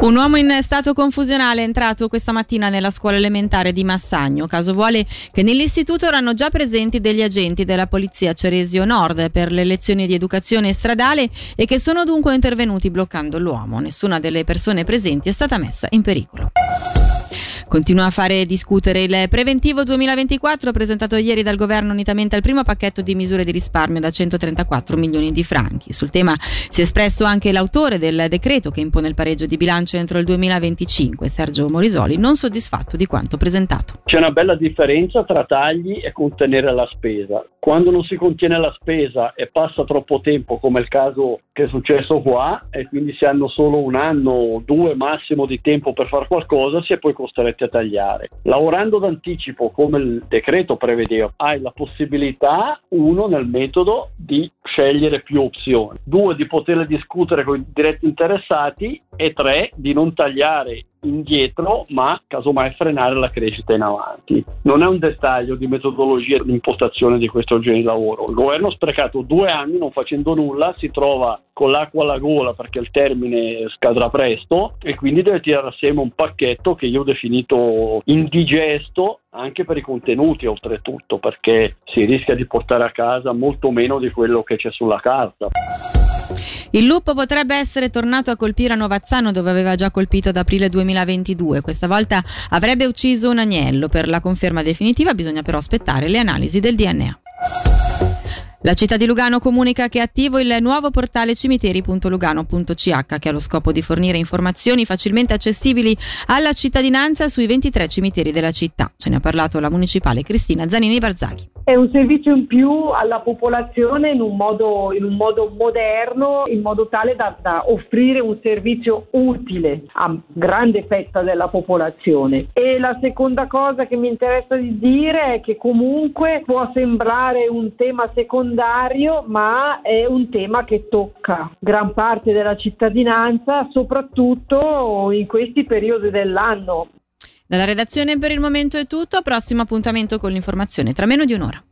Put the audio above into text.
Un uomo in stato confusionale è entrato questa mattina nella scuola elementare di Massagno. Caso vuole che nell'istituto erano già presenti degli agenti della polizia Ceresio Nord per le lezioni di educazione stradale e che sono dunque intervenuti bloccando l'uomo. Nessuna delle persone presenti è stata messa in pericolo. Continua a fare discutere il preventivo 2024 presentato ieri dal governo unitamente al primo pacchetto di misure di risparmio da 134 milioni di franchi. Sul tema si è espresso anche l'autore del decreto che impone il pareggio di bilancio entro il 2025, Sergio Morisoli, non soddisfatto di quanto presentato. C'è una bella differenza tra tagli e contenere la spesa. Quando non si contiene la spesa e passa troppo tempo, come il caso che è successo qua, e quindi si hanno solo un anno o due massimo di tempo per fare qualcosa, si è poi costretti a tagliare. Lavorando d'anticipo, come il decreto prevedeva, hai la possibilità, uno, nel metodo di scegliere più opzioni, due, di poterle discutere con i diretti interessati e tre, di non tagliare indietro, ma casomai frenare la crescita in avanti. Non è un dettaglio di metodologia di impostazione di questo genere di lavoro. Il governo ha sprecato due anni non facendo nulla, si trova con l'acqua alla gola perché il termine scadrà presto e quindi deve tirare assieme un pacchetto che io ho definito indigesto anche per i contenuti oltretutto perché si rischia di portare a casa molto meno di quello che c'è sulla carta. Il lupo potrebbe essere tornato a colpire a Novazzano dove aveva già colpito ad aprile 2022. Questa volta avrebbe ucciso un agnello. Per la conferma definitiva bisogna però aspettare le analisi del DNA. La città di Lugano comunica che è attivo il nuovo portale cimiteri.lugano.ch che ha lo scopo di fornire informazioni facilmente accessibili alla cittadinanza sui 23 cimiteri della città. Ce ne ha parlato la municipale Cristina Zanini Barzaghi. È un servizio in più alla popolazione in un modo, in un modo moderno, in modo tale da, da, offrire un servizio utile a grande fetta della popolazione. E la seconda cosa che mi interessa di dire è che comunque può sembrare un tema secondario, ma è un tema che tocca gran parte della cittadinanza, soprattutto in questi periodi dell'anno. Dalla redazione per il momento è tutto, prossimo appuntamento con l'informazione tra meno di un'ora.